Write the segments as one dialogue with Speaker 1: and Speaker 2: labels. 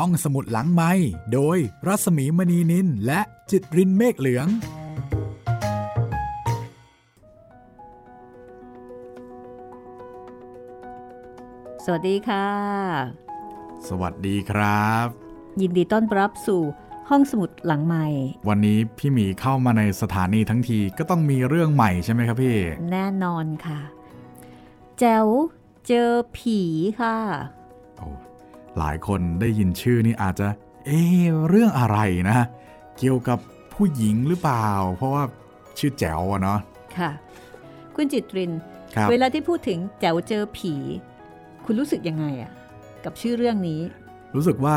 Speaker 1: ห้องสมุดหลังไม้โดยรัสมีมณีนินและจิตรินเมฆเหลือง
Speaker 2: สวัสดีค่ะ
Speaker 1: สวัสดีครับ
Speaker 2: ยินดีต้อนรับสู่ห้องสมุดหลังใหม่
Speaker 1: วันนี้พี่หมีเข้ามาในสถานีทั้งทีก็ต้องมีเรื่องใหม่ใช่ไหมครับพี่
Speaker 2: แน่นอนค่ะ แจ๋วเจอผีค่ะ
Speaker 1: โอ้ หลายคนได้ยินชื่อนี่อาจจะ เอ๊ะเรื่องอะไรนะ เกี่ยวกับผู้หญิงหรือเปล่า เพราะว่าชื่อแจ๋วอะเนาะ
Speaker 2: ค่ะ คุณจิตริน
Speaker 1: ครับ
Speaker 2: เวลาที่พูดถึงแจ๋วเจอผี คุณรู้สึกยังไงอะกับชื่อเรื่องนี้
Speaker 1: รู้สึกว่า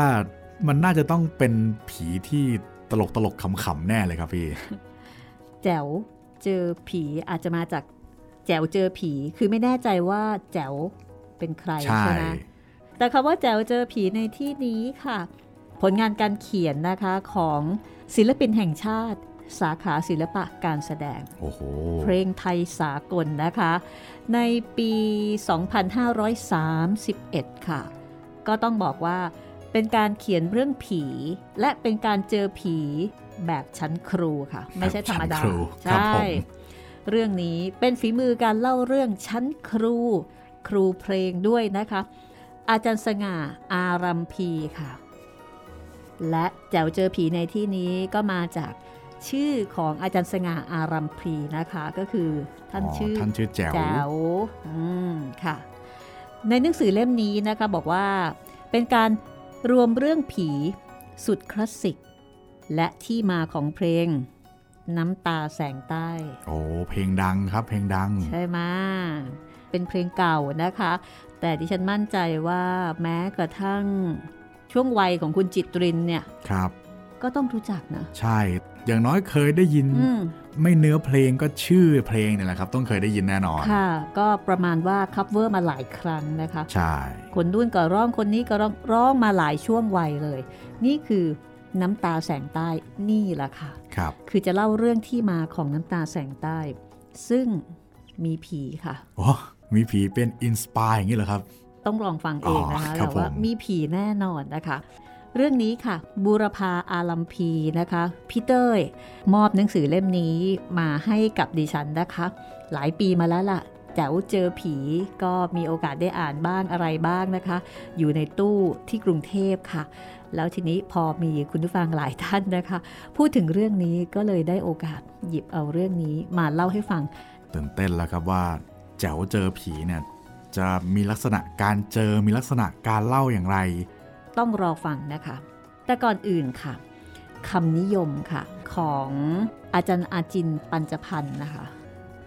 Speaker 1: มันน่าจะต้องเป็นผีที่ตลกตลกๆขำๆแน่เลยครับพี่
Speaker 2: แจ๋วเจอผีอาจจะมาจากแจ๋วเจอผี คือไม่แน่ใจว่าแจ๋วเป็นใคร
Speaker 1: ใช่
Speaker 2: ใช่ไหม แต่คำว่าแจ๋วเจอผีในที่นี้ค่ะ ผลงานการเขียนนะคะของศิลปินแห่งชาติ สาขาศิลปะการแสดง
Speaker 1: โอ้โห
Speaker 2: เพลงไทยสากลนะคะ ในปี 2531 ค่ะ ก็ต้องบอกว่าเป็นการเขียนเรื่องผี และเป็นการเจอผีแบบชั้นครูค่ะ ไม่ใช่ธรรมดา
Speaker 1: ชั้นครูครับ
Speaker 2: ใช่
Speaker 1: ผม
Speaker 2: เรื่องนี้เป็นฝีมือการเล่าเรื่องชั้นครู ครูเพลงด้วยนะคะ อาจารย์สง่าอารัมพีค่ะ และแจ๋วเจอผีในที่นี้ก็มาจากชื่อของอาจารย์สง่าอารัมพีนะคะ ก็คือท่านชื่อ
Speaker 1: ท่านชื่อแจ๋ว
Speaker 2: แจ๋วอืมค่ะ ในหนังสือเล่มนี้นะคะบอกว่าเป็นการรวมเรื่องผีสุดคลาสสิก และที่มาของเพลงน้ำตาแสงใต้
Speaker 1: โอ้ เพลงดังครับ เพลงดัง
Speaker 2: ใช่ไหม เป็นเพลงเก่านะคะ แต่ดิฉันมั่นใจว่าแม้กระทั่งช่วงวัยของคุณจิตรินเนี่ย
Speaker 1: ครับ
Speaker 2: ก็ต้องรู้จักนะ
Speaker 1: ใช่ อย่างน้อยเคยได้ยิน
Speaker 2: อืม
Speaker 1: ไม่เนื้อเพลงก็ชื่อเพลงเนี่ยแหละครับ ต้องเคยได้ยินแน่นอน
Speaker 2: ค่ะ ก็ประมาณว่า cover มาหลายครั้งนะคะ
Speaker 1: ใช่
Speaker 2: คนนู้นก็ร้องคนนี้ก็ร้องร้องมาหลายช่วงวัยเลย นี่คือน้ำตาแสงใต้นี่แหละค่ะ
Speaker 1: ครับ
Speaker 2: คือจะเล่าเรื่องที่มาของน้ำตาแสงใต้ ซึ่งมีผีค่ะ
Speaker 1: โอ้ มีผีเป็น inspire อย่างนี้เหรอครับ
Speaker 2: ต้องลองฟังเองนะคะ
Speaker 1: อ๋อครับ
Speaker 2: แต่ว่า
Speaker 1: ผม
Speaker 2: มีผีแน่นอนนะคะ เรื่องนี้ค่ะ บูรพาอาลัมพีนะคะพี่เต้ยมอบหนังสือเล่มนี้มาให้กับดิฉันนะคะ หลายปีมาแล้วล่ะแจ๋วเจอผีก็มีโอกาสได้อ่านบ้างอะไรบ้างนะคะ อยู่ในตู้ที่กรุงเทพค่ะ แล้วทีนี้พอมีคุณผู้ฟังหลายท่านนะคะ พูดถึงเรื่องนี้ก็เลยได้โอกาสหยิบเอาเรื่องนี้มาเล่าให้ฟัง
Speaker 1: ตื่นเต้นแล้วครับว่า แจ๋วเจอผีเนี่ยจะมีลักษณะการเจอมีลักษณะการเล่าอย่างไร
Speaker 2: ต้องรอฟังนะคะ แต่ก่อนอื่นค่ะคำนิยมค่ะ ของอาจารย์อาจินปัญจพันธ์นะคะ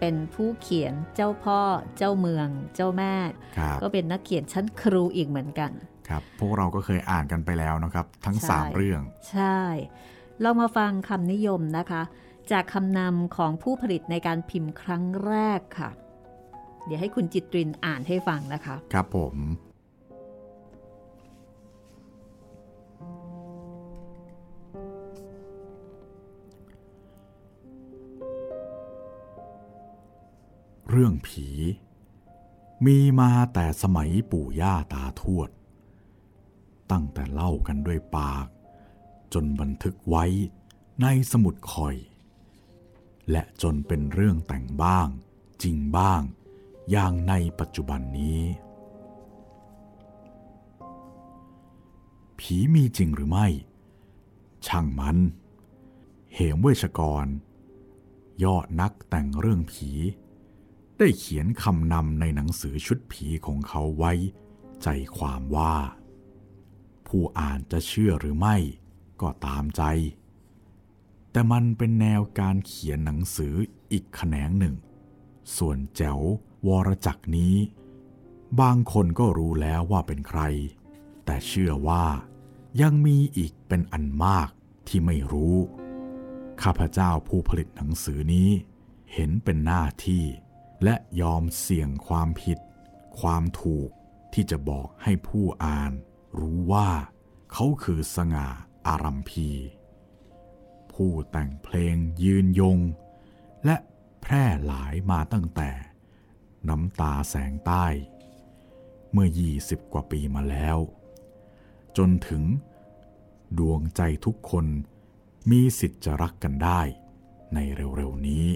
Speaker 2: เป็นผู้เขียนเจ้าพ่อเจ้าเมือง เจ้าแม่
Speaker 1: ครับ
Speaker 2: ก็เป็นนักเขียนชั้นครูอีกเหมือนกัน
Speaker 1: ครับพวกเราก็เคยอ่านกันไปแล้วนะครับ ทั้ง
Speaker 2: ใช่
Speaker 1: 3เรื่อง
Speaker 2: ใช่เรามาฟังคำนิยมนะคะ จากคำนำของผู้ผลิตในการพิมพ์ครั้งแรกค่ะ เดี๋ยวให้คุณจิตรินอ่านให้ฟังนะคะ
Speaker 1: ครับผม เรื่องผี มีมาแต่สมัยปู่ย่าตาทวด ตั้งแต่เล่ากันด้วยปาก จนบันทึกไว้ในสมุดคอย และจนเป็นเรื่องแต่งบ้าง จริงบ้าง อย่างในปัจจุบันนี้ ผีมีจริงหรือไม่ ช่างมัน เหมเวชกร ยอดนักแต่งเรื่องผี ได้เขียนคำนำในหนังสือชุดผีของเขาไว้ ใจความว่า ผู้อ่านจะเชื่อหรือไม่ก็ตามใจ แต่มันเป็นแนวการเขียนหนังสืออีกแขนงหนึ่ง ส่วนแจ๋ววรจักรนี้ บางคนก็รู้แล้วว่าเป็นใคร แต่เชื่อว่ายังมีอีกเป็นอันมากที่ไม่รู้ ข้าพเจ้าผู้ผลิตหนังสือนี้ เห็นเป็นหน้าที่ และยอมเสี่ยงความผิด ความถูกที่จะบอกให้ผู้อ่าน รู้ว่าเขาคือสง่าอารัมพี ผู้แต่งเพลงยืนยง และ แพร่หลายมาตั้งแต่ น้ำตาแสงใต้ เมื่อ 20 กว่าปีมาแล้ว จนถึง ดวงใจทุกคนมีสิทธิ์จะรักกันได้ในเร็วๆนี้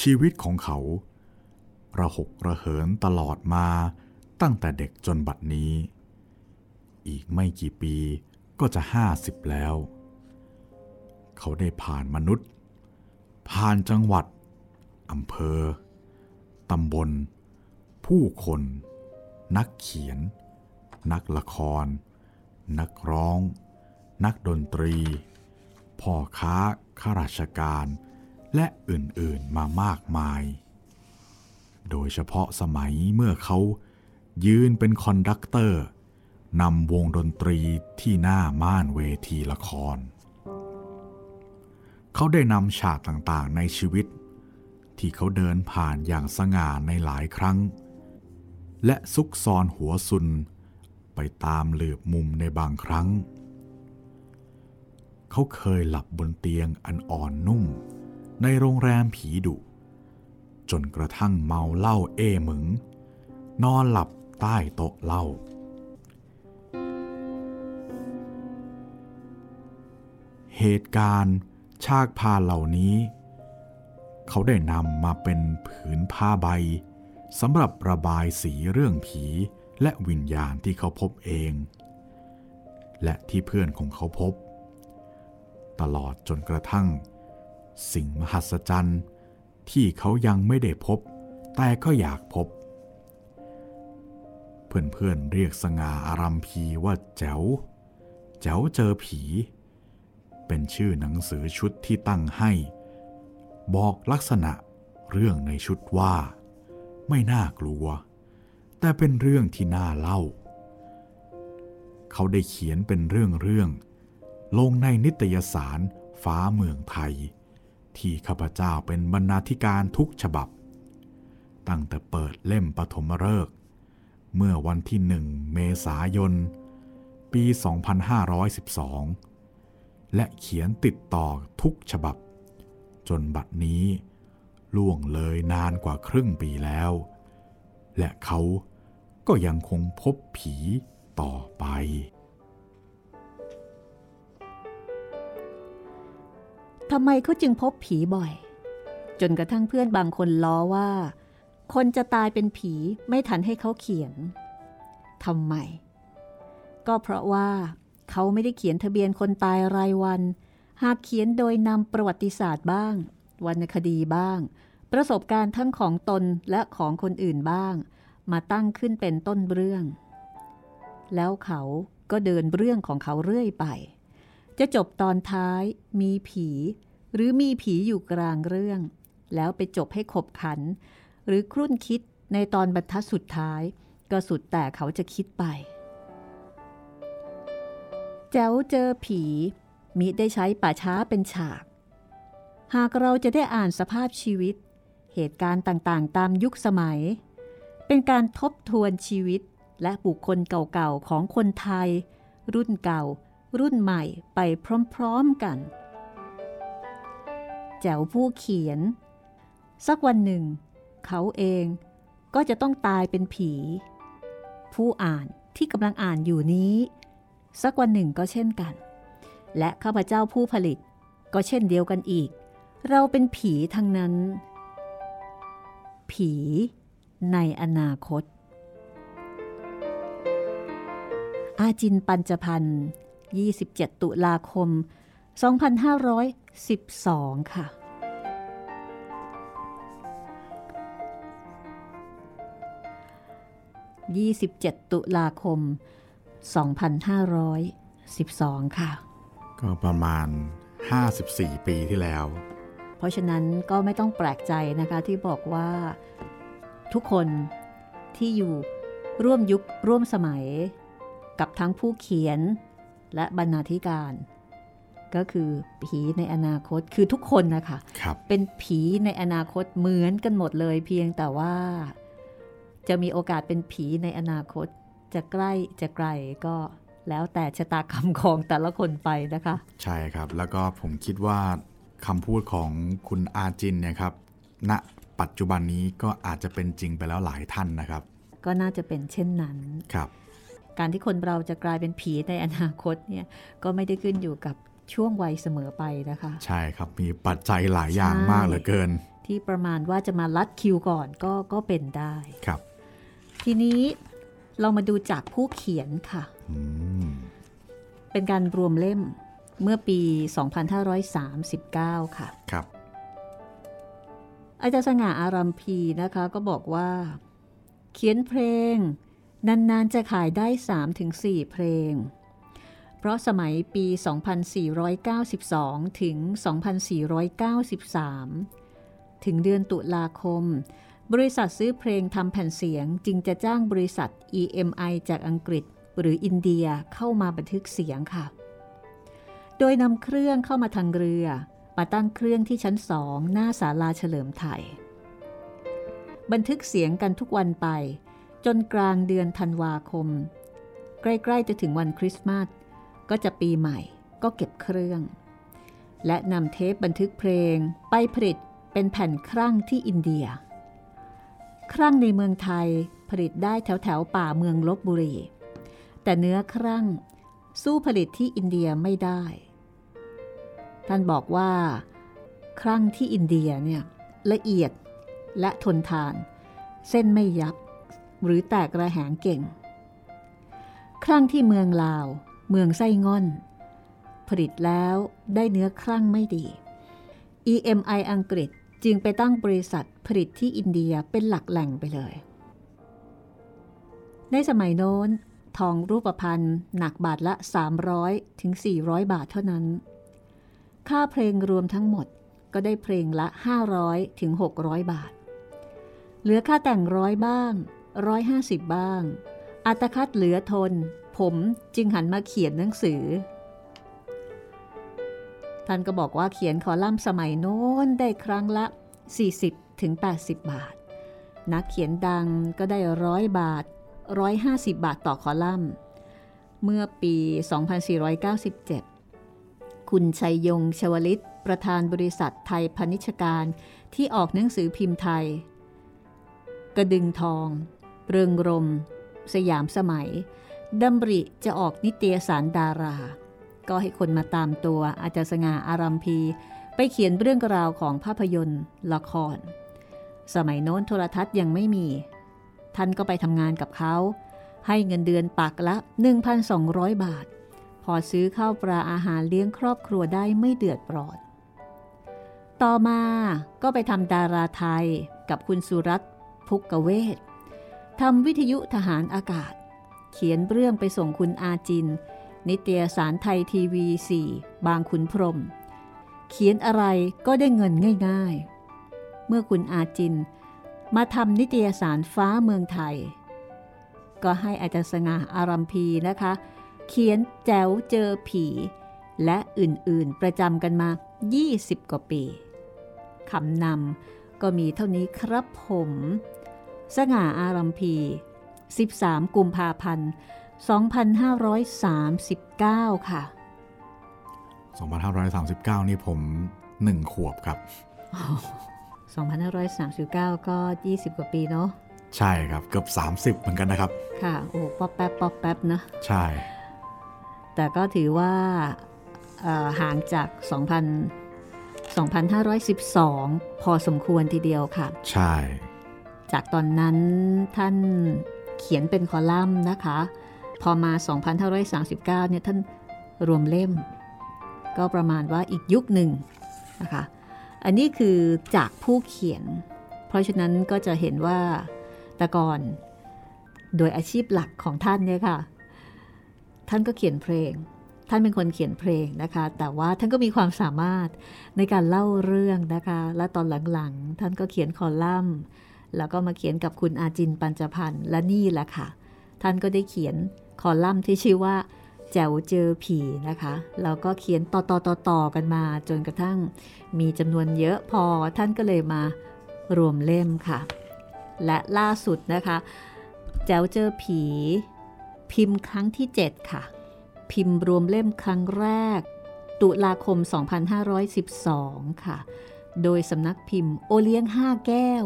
Speaker 1: ชีวิตของเขา ระหกระเหินตลอดมาตั้งแต่เด็กจนบัดนี้ อีกไม่กี่ปีก็จะห้าสิบแล้ว เขาได้ผ่านมนุษย์ ผ่านจังหวัดอำเภอตำบล ผู้คน นักเขียน นักละคร นักร้อง นักดนตรี พ่อค้าข้าราชการ และอื่นๆมามากมาย โดยเฉพาะสมัยเมื่อเขายืนเป็น conductor นำวงดนตรีที่หน้าม่านเวทีละคร เขาได้นำฉากต่างๆในชีวิต ที่เขาเดินผ่านอย่างสง่าในหลายครั้ง และซุกซอนหัวซุนไปตามเหลือบมุมในบางครั้ง เขาเคยหลับบนเตียงอันอ่อนนุ่ม ในโรงแรมผีดุจนกระทั่งเมาเหล้าเอ้หมึง นอนหลับใต้โต๊ะเหล้าเหตุการณ์ ชากพาเหล่านี้ เขาได้นำมาเป็นผืนผ้าใบสำหรับระบายสีเรื่องผีและวิญญาณที่เขาพบเอง และที่เพื่อนของเขาพบ ตลอดจนกระทั่ง สิ่งมหัศจรรย์ที่เขายังไม่ได้พบ แต่ก็อยากพบ เพื่อนๆเรียกสง่าอารัมพีว่าแจ๋ว แจ๋วเจอผี เป็นชื่อหนังสือชุดที่ตั้งให้ บอกลักษณะเรื่องในชุดว่า ไม่น่ากลัว แต่เป็นเรื่องที่น่าเล่า เขาได้เขียนเป็นเรื่องๆลงในนิตยสารฟ้าเมืองไทย ที่ข้าพเจ้าเป็นบรรณาธิการทุกฉบับ ตั้งแต่เปิดเล่มปฐมฤกษ์เมื่อวันที่หนึ่งเมษายน ปี 2512 และเขียนติดต่อทุกฉบับ จนบัดนี้ล่วงเลยนานกว่าครึ่งปีแล้ว และเขาก็ยังคงพบผีต่อไป
Speaker 2: ทำไมเขาจึงพบผีบ่อย จนกระทั่งเพื่อนบางคนล้อว่า คนจะตายเป็นผีไม่ทันให้เขาเขียนทำไม ก็เพราะว่า เขาไม่ได้เขียนทะเบียนคนตายรายวัน หากเขียนโดยนำประวัติศาสตร์บ้าง วรรณคดีบ้าง ประสบการณ์ทั้งของตนและของคนอื่นบ้าง มาตั้งขึ้นเป็นต้นเรื่อง แล้วเขาก็เดินเรื่องของเขาเรื่อยไป จะจบตอนท้าย มีผี หรือมีผีอยู่กลางเรื่อง แล้วไปจบให้ขบขัน หรือครุ่นคิดในตอนบรรทัดสุดท้าย ก็สุดแต่เขาจะคิดไป แจ๋วเจอผีมิได้ใช้ป่าช้าเป็นฉาก หากเราจะได้อ่านสภาพชีวิต เหตุการณ์ต่างๆ ตามยุคสมัย เป็นการทบทวนชีวิตและบุคคลเก่าๆ ของคนไทย รุ่นเก่า รุ่นใหม่ไปพร้อมๆกัน แจ๋วผู้เขียน สักวันหนึ่ง เขาเองก็จะต้องตายเป็นผี ผู้อ่านที่กำลังอ่านอยู่นี้ สักวันหนึ่งก็เช่นกัน และข้าพเจ้าผู้ผลิตก็เช่นเดียวกันอีก เราเป็นผีทั้งนั้น ผีในอนาคต อาจินปัญจพันธ์27 ตุลาคม 2512 ค่ะ 27 ตุลาคม 2512 ค่ะ
Speaker 1: ก็ประมาณ 54 ปีที่แล้ว
Speaker 2: เพราะฉะนั้นก็ไม่ต้องแปลกใจนะคะที่บอกว่าทุกคนที่อยู่ร่วมยุคร่วมสมัย กับทั้งผู้เขียนและบรรณาธิการ ก็คือผีในอนาคตคือทุกคนนะคะ
Speaker 1: ครับ
Speaker 2: เป็นผีในอนาคตเหมือนกันหมดเลย เพียงแต่ว่าจะมีโอกาสเป็นผีในอนาคต จะใกล้จะไกลก็แล้วแต่ชะตากรรมของแต่ละคนไปนะคะ
Speaker 1: ใช่ครับ แล้วก็ผมคิดว่าคำพูดของคุณอาจินเนี่ยครับณปัจจุบันนี้ก็อาจจะเป็นจริงไปแล้วหลายท่านนะครับ
Speaker 2: ก็น่าจะเป็นเช่นนั้น
Speaker 1: ครับ
Speaker 2: การที่คนเราจะกลายเป็นผีในอนาคตเนี่ยก็ไม่ได้ขึ้นอยู่กับช่วงวัยเสมอไปนะคะ
Speaker 1: ใช่ครับมีปัจจัยหลายอย่างมากเหลือเกิน
Speaker 2: ที่ประมาณว่าจะมาลัดคิวก่อนก็ก็เป็นได้
Speaker 1: ครับ
Speaker 2: ทีนี้ เรามาดูจากผู้เขียนค่ะ
Speaker 1: อืม
Speaker 2: เป็นการรวมเล่มเมื่อปี 2539 ค่ะ
Speaker 1: ครับ
Speaker 2: อาจารย์สง่าอารัมพีนะคะ ก็บอกว่า เขียนเพลง นานๆจะขายได้ 3-4 เพลง เพราะสมัยปี 2492 ถึง 2493 ถึงเดือนตุลาคม บริษัทซื้อเพลงทำแผ่นเสียงจึงจะจ้างบริษัท EMI จากอังกฤษ หรืออินเดียเข้ามาบันทึกเสียงค่ะ โดยนำเครื่องเข้ามาทางเรือมาตั้งเครื่องที่ชั้นสองหน้าศาลาเฉลิมไทย บันทึกเสียงกันทุกวันไป จนกลางเดือนธันวาคม ใกล้ๆจะถึงวันคริสต์มาสก็จะปีใหม่ก็เก็บเครื่อง และนำเทปบันทึกเพลงไปผลิตเป็นแผ่นครั่งที่อินเดีย ครั่งในเมืองไทยผลิตได้แถวแถวป่าเมืองลบบุรี แต่เนื้อครั่งสู้ผลิตที่อินเดียไม่ได้ ท่านบอกว่า ครั่งที่อินเดียเนี่ยละเอียดและทนทาน เส้นไม่ยับ หรือแตกระแหงเก่ง ครั่งที่เมืองลาว เมืองไส้ง่อน ผลิตแล้วได้เนื้อครั่งไม่ดี EMI อังกฤษ จึงไปตั้งบริษัทผลิตที่อินเดียเป็นหลักแหล่งไปเลย ในสมัยโน้น ทองรูปพรรณหนักบาทละ 300ถึง400 บาทเท่านั้น ค่าเพลงรวมทั้งหมดก็ได้เพลงละ 500ถึง600 บาท เหลือค่าแต่งร้อยบ้าง 150 บ้าง อัตคัดเหลือทน ผมจึงหันมาเขียนหนังสือ ท่านก็บอกว่าเขียนคอลัมน์สมัยโน้นได้ครั้งละ40ถึงบาท นักเขียนดังก็ได้ร้อยบาท 150 บาทต่อคอลัมน์ เมื่อปี 2497 คุณชัยยงชวลิต ประธานบริษัทไทยพาณิชการที่ออกหนังสือพิมพ์ไทย กระดึงทอง เริงรม สยามสมัยดำริจะออกนิตยสารดารา ก็ให้คนมาตามตัวอาจารย์สง่าอารัมพี ไปเขียนเรื่องราวของภาพยนตร์ ละคร สมัยโน้นโทรทัศน์ยังไม่มี ท่านก็ไปทำงานกับเขา ให้เงินเดือนปักละ 1,200 บาท พอซื้อข้าวปลาอาหารเลี้ยงครอบครัวได้ไม่เดือดร้อน ต่อมาก็ไปทำดาราไทยกับคุณสุรัตน์พุกกเวศทำวิทยุทหารอากาศ เขียนเรื่องไปส่งคุณอาจิน นิตยสารไทยทีวี 4 บางขุนพรม เขียนอะไรก็ได้เงินง่าย ๆ เมื่อคุณอาจิน มาทำนิตยสารฟ้าเมืองไทย ก็ให้อาจารย์สง่าอารัมพีนะคะ เขียนแจ๋วเจอผี และอื่นๆประจำกันมา 20 กว่าปีคำนำก็มีเท่านี้ครับผม สง่าอารัมพี 13 กุมภาพันธ์ 2539 ค่ะ
Speaker 1: 2539 นี่ผมหนึ่งขวบครับ
Speaker 2: 2539 ก็ 20 กว่าปีเนาะ
Speaker 1: ใช่ครับ เกือบ 30 เหมือนกันนะครับ
Speaker 2: ค่ะ โอ้ป๊อปแป๊บป๊อปแป๊บนะ
Speaker 1: ใช่
Speaker 2: แต่ก็ถือว่าเอ่อห่างจาก 2,000 2512 พอสมควรทีเดียวค่ะ
Speaker 1: ใช่
Speaker 2: จากตอนนั้นท่านเขียนเป็นคอลัมน์นะคะ พอมา 2539 เนี่ยท่านรวมเล่ม ก็ประมาณว่าอีกยุคหนึ่งนะคะ อันนี้คือจากผู้เขียน เพราะฉะนั้นก็จะเห็นว่าแต่ก่อนโดยอาชีพหลักของท่านเนี่ยค่ะ ท่านก็เขียนเพลง ท่านเป็นคนเขียนเพลงนะคะ แต่ว่าท่านก็มีความสามารถในการเล่าเรื่องนะคะ และตอนหลังๆ ท่านก็เขียนคอลัมน์ แล้วก็มาเขียนกับคุณอาจินปัญจพันธ์และนี่แหละค่ะ ท่านก็ได้เขียน คอลัมน์ที่ชื่อว่าแจ๋วเจอผีนะคะแล้วก็เขียนต่อต่อต่อต่อกันมาจนกระทั่งมีจำนวนเยอะพอท่านก็เลยมารวมเล่มค่ะ และล่าสุดนะคะ แจ๋วเจอผี พิมพ์ครั้งที่ 7 ค่ะ พิมพ์รวมเล่มครั้งแรก ตุลาคม 2512 ค่ะ โดยสำนักพิมพ์โอเลี้ยง 5 แก้ว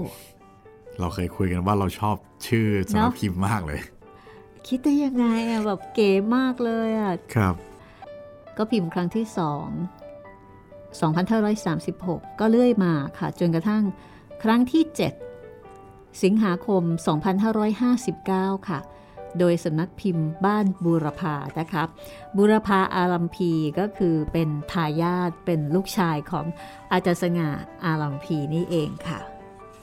Speaker 1: เราเคยคุยกันว่าเราชอบชื่อสำนัก
Speaker 2: เนอะ
Speaker 1: พิมพ์มากเลย
Speaker 2: คิดได้ยังไงอะแบบเก๋มากเลยอะ
Speaker 1: ครับ
Speaker 2: ก็พิมพ์ครั้งที่สอง2536 ก็เลื่อยมาค่ะ จนกระทั่งครั้งที่ 7 สิงหาคม 2559 ค่ะ โดยสำนักพิมพ์บ้านบูรพานะคะบูรพาอารัมพีก็คือเป็นทายาทเป็นลูกชายของอาจารย์สง่าอารัมพีนี่เองค่ะ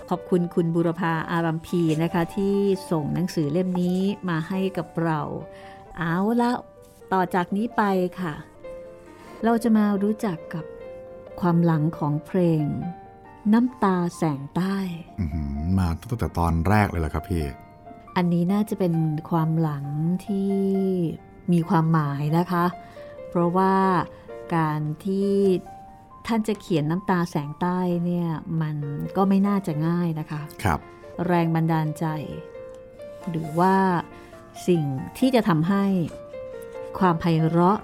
Speaker 2: ขอบคุณคุณบุรพาอารัมพีนะคะที่ส่งหนังสือเล่มนี้มาให้กับเรา เอาละต่อจากนี้ไปค่ะ เราจะมารู้จักกับความหลังของเพลง น้ำตาแสงใต้
Speaker 1: อื้อหือมาตั้งแต่ตอนแรกเลยเหรอครับพี่
Speaker 2: อันนี้น่าจะเป็นความหลังที่มีความหมายนะคะ เพราะว่าการที่ ท่านจะเขียนน้ำตาแสงใต้เนี่ยมันก็ไม่น่าจะง่ายนะคะ
Speaker 1: ครับ
Speaker 2: แรงบันดาลใจ หรือว่าสิ่งที่จะทำให้ความไพเราะ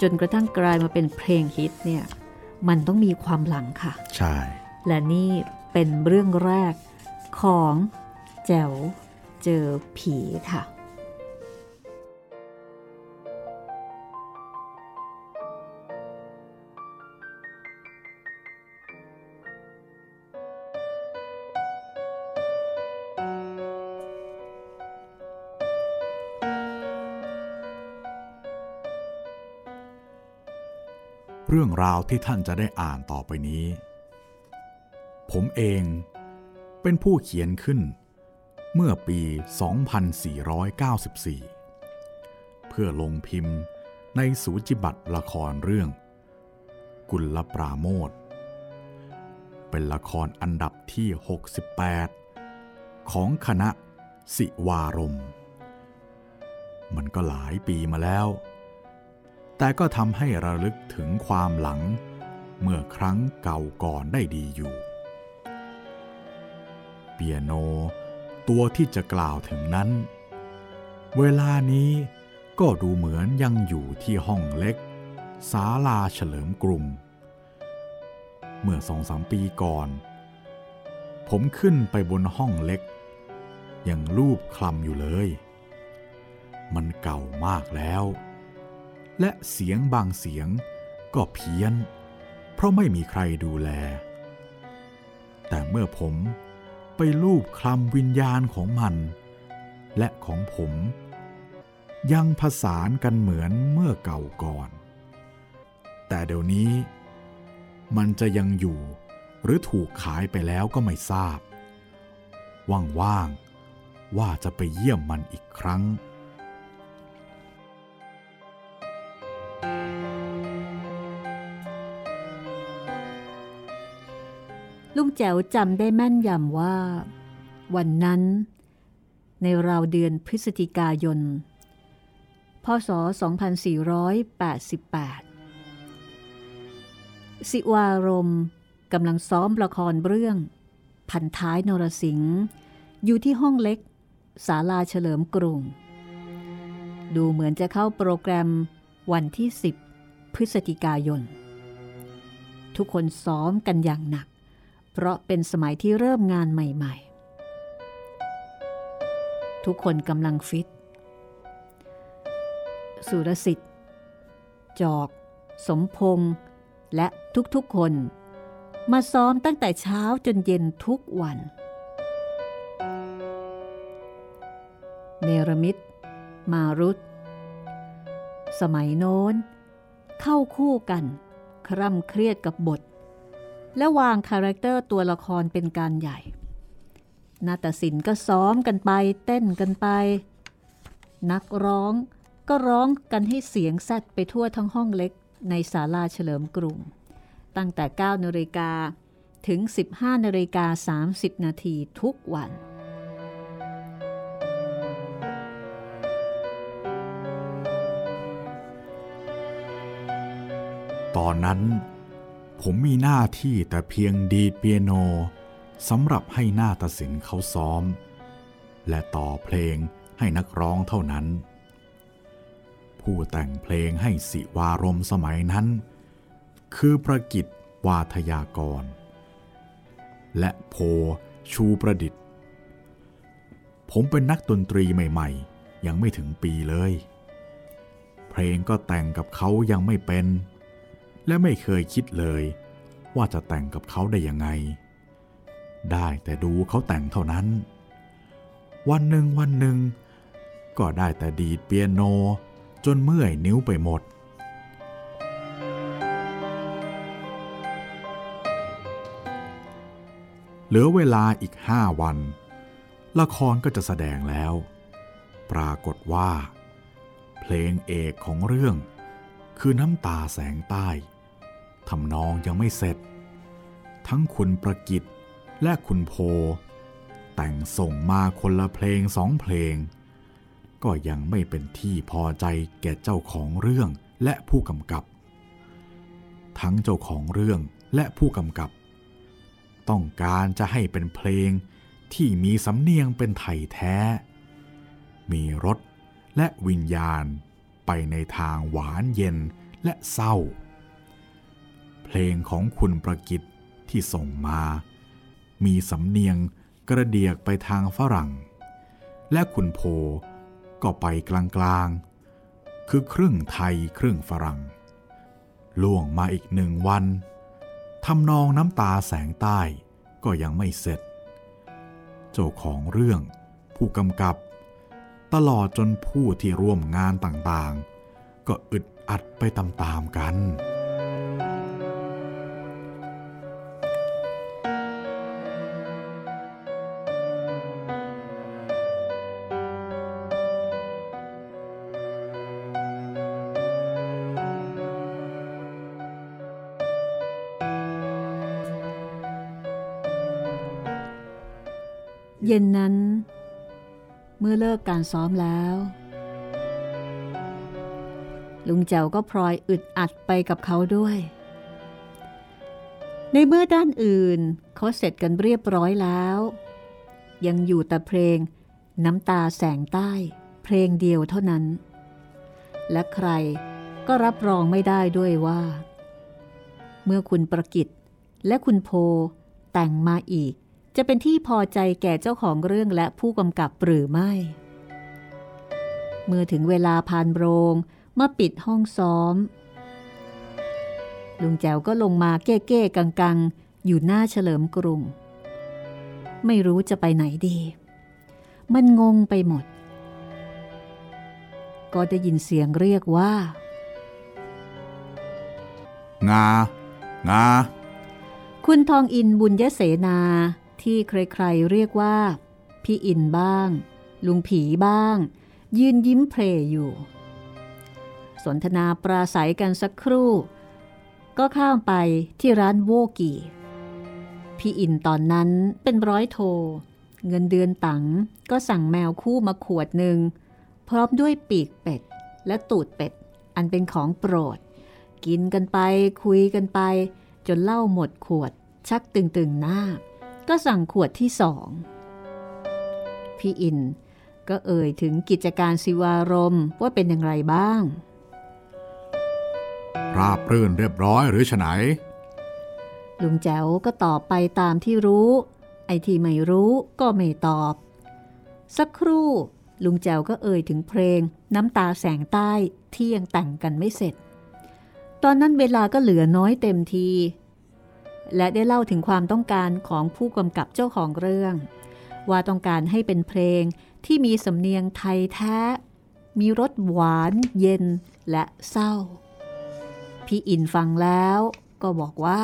Speaker 2: จนกระทั่งกลายมาเป็นเพลงฮิตเนี่ยมันต้องมีความหลังค่ะ
Speaker 1: ใช่
Speaker 2: และนี่เป็นเรื่องแรกของแจ๋วเจอผีค่ะ
Speaker 1: เรื่องราวที่ท่านจะได้อ่านต่อไปนี้ ผมเองเป็นผู้เขียนขึ้นเมื่อปี 2494 เพื่อลงพิมพ์ในสูจิบัตรละครเรื่อง กุลปราโมทเป็นละครอันดับที่ 68 ของคณะสิวารม มันก็หลายปีมาแล้ว แต่ก็ทำให้ระลึกถึงความหลัง เมื่อครั้งเก่าก่อนได้ดีอยู่ เปียโนตัวที่จะกล่าวถึงนั้น เวลานี้ก็ดูเหมือนยังอยู่ที่ห้องเล็กศาลาเฉลิมกรุง เมื่อสองสามปีก่อน ผมขึ้นไปบนห้องเล็ก ยังรูปคลำอยู่เลย มันเก่ามากแล้ว และเสียงบางเสียงก็เพี้ยน เพราะไม่มีใครดูแล แต่เมื่อผมไปลูบคลำวิญญาณของมัน และของผม ยังผสานกันเหมือนเมื่อเก่าก่อน แต่เดี๋ยวนี้ มันจะยังอยู่หรือถูกขายไปแล้วก็ไม่ทราบ ว่างๆว่าจะไปเยี่ยมมันอีกครั้ง
Speaker 2: แจ๋วจำได้แม่นยำว่า วันนั้น ในราวเดือนพฤศจิกายน พศ 2488 สิวารมกำลังซ้อมละครเรื่อง พันท้ายนรสิงห์อยู่ที่ห้องเล็กศาลาเฉลิมกรุง ดูเหมือนจะเข้าโปรแกรมวันที่ 10 พฤศจิกายน ทุกคนซ้อมกันอย่างหนัก เพราะเป็นสมัยที่เริ่มงานใหม่ๆ ทุกคนกำลังฟิต สุรสิทธิ์ จอก สมพงษ์และทุกๆคน มาซ้อมตั้งแต่เช้าจนเย็นทุกวัน เนรมิต มารุตสมัยโน้น เข้าคู่กัน คร่ำเครียดกับบท และวาง character ตัวละครเป็นการใหญ่นาฏศิลป์ก็ซ้อมกันไปเต้นกันไป นักร้องก็ร้องกันให้เสียงแซดไปทั่วทั้งห้องเล็กในศาลาเฉลิมกรุง ตั้งแต่ 9นาฬิกาถึง 15นาฬิกา30 นาทีทุกวัน
Speaker 1: ตอนนั้น ผมมีหน้าที่แต่เพียงดีดเปียโนสำหรับให้หน้าตศิลป์เขาซ้อม และต่อเพลงให้นักร้องเท่านั้น ผู้แต่งเพลงให้สิวารมสมัยนั้น คือประกิตวาทยากร และโพชูประดิษฐ์ ผมเป็นนักดนตรีใหม่ๆ ยังไม่ถึงปีเลย เพลงก็แต่งกับเขายังไม่เป็น และไม่เคยคิดเลย ว่าจะแต่งกับเขาได้ยังไง ได้แต่ดูเขาแต่งเท่านั้น วันหนึ่งวันหนึ่ง ก็ได้แต่ดีดเปียโน จนเมื่อยนิ้วไปหมด เหลือเวลาอีกห้าวัน ละครก็จะแสดงแล้ว ปรากฏว่า เพลงเอกของเรื่องคือน้ำตาแสงใต้ ทำนองยังไม่เสร็จ ทั้งคุณประกิตและคุณโพ แต่งส่งมาคนละเพลงสองเพลง ก็ยังไม่เป็นที่พอใจแก่เจ้าของเรื่องและผู้กำกับ ทั้งเจ้าของเรื่องและผู้กำกับ ต้องการจะให้เป็นเพลงที่มีสำเนียงเป็นไทยแท้ มีรสและวิญญาณไปในทางหวานเย็นและเศร้า เพลงของคุณประกิตที่ส่งมา มีสำเนียงกระเดียกไปทางฝรั่ง และคุณโพก็ไปกลางๆ คือครึ่งไทยครึ่งฝรั่ง ล่วงมาอีกหนึ่งวันทำนองน้ำตาแสงใต้ก็ยังไม่เสร็จ เจ้าของเรื่องผู้กำกับ ตลอดจนผู้ที่ร่วมงานต่างๆ ก็อึดอัดไปตามๆกัน
Speaker 2: เย็นนั้น เมื่อเลิกการซ้อมแล้ว ลุงแจวก็พลอยอึดอัดไปกับเขาด้วย ในเมื่อด้านอื่นเขาเสร็จกันเรียบร้อยแล้ว ยังอยู่แต่เพลงน้ำตาแสงใต้ เพลงเดียวเท่านั้น และใครก็รับรองไม่ได้ด้วยว่า เมื่อคุณประกิตและคุณโพแต่งมาอีก จะเป็นที่พอใจแก่เจ้าของเรื่องและผู้กำกับหรือไม่ เมื่อถึงเวลาพานโรงมาปิดห้องซ้อม ลุงแจวก็ลงมาเก้เก้กังกังๆอยู่หน้าเฉลิมกรุง ไม่รู้จะไปไหนดี มันงงไปหมด ก็ได้ยินเสียงเรียกว่า
Speaker 1: งา งา
Speaker 2: คุณทองอินบุญยเสนา ที่ใครๆเรียกว่า พี่อินบ้าง ลุงผีบ้าง ยืนยิ้มเพลยอยู่ สนทนาปราศัยกันสักครู่ ก็ข้ามไปที่ร้านโวกีพี่อินตอนนั้นเป็นร้อยโท เงินเดือนตังก็สั่งแมวคู่มาขวดหนึ่ง พร้อมด้วยปีกเป็ด และตูดเป็ด อันเป็นของโปรด กินกันไปคุยกันไป จนเหล้าหมดขวดชักตึงๆหน้า ก็สั่งขวดที่สอง พี่อินก็เอ่ยถึงกิจการสิวารมณ์ว่าเป็นอย่างไรบ้าง
Speaker 1: ราบรื่นเรียบร้อยหรือฉไหน
Speaker 2: ลุงแจ๋วก็ตอบไปตามที่รู้ ไอ้ที่ไม่รู้ก็ไม่ตอบ สักครู่ลุงแจ๋วก็เอ่ยถึงเพลง น้ำตาแสงใต้ที่ยังแต่งกันไม่เสร็จ ตอนนั้นเวลาก็เหลือน้อยเต็มที และได้เล่าถึงความต้องการของผู้กำกับเจ้าของเรื่อง ว่าต้องการให้เป็นเพลงที่มีสำเนียงไทยแท้ มีรสหวานเย็นและเศร้า พี่อินฟังแล้วก็บอกว่า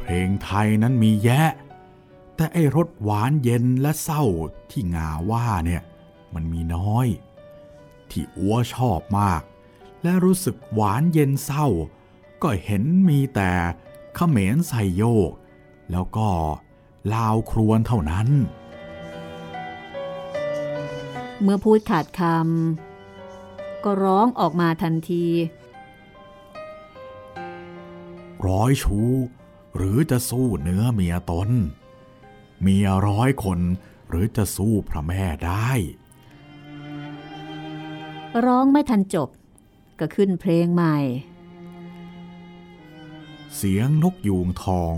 Speaker 1: เพลงไทยนั้นมีแยะ แต่ไอ้รสหวานเย็นและเศร้าที่งาว่าเนี่ยมันมีน้อย ที่อัวชอบมาก และรู้สึกหวานเย็นเศร้า ก็เห็นมีแต่เขมรใส่โยก แล้วก็ลาวครวนเท่านั้น
Speaker 2: เมื่อพูดขาดคำก็ร้องออกมาทันที
Speaker 1: ร้อยชู หรือจะสู้เนื้อเมียตน เมียร้อยคนหรือจะสู้พระแม่ได้
Speaker 2: ร้องไม่ทันจบ ก็ขึ้นเพลงใหม่
Speaker 1: เสียงนกยูงทอง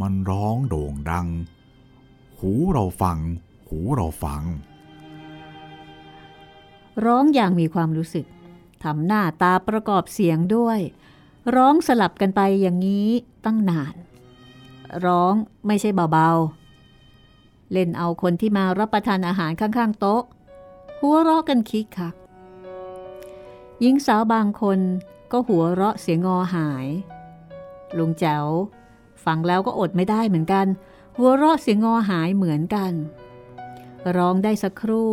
Speaker 1: มันร้องโด่งดัง หูเราฟัง หูเราฟัง
Speaker 2: ร้องอย่างมีความรู้สึกทำหน้าตาประกอบเสียงด้วย ร้องสลับกันไปอย่างนี้ตั้งนาน ร้องไม่ใช่เบาๆ เล่นเอาคนที่มารับประทานอาหารข้างๆ โต๊ะ หัวเราะกันคิกคักหญิงสาวบางคนก็หัวเราะเสียงงอหาย ลุงแจ๋วฟังแล้วก็อดไม่ได้เหมือนกันหัวเราะเสียงงอหายเหมือนกัน ร้องได้สักครู่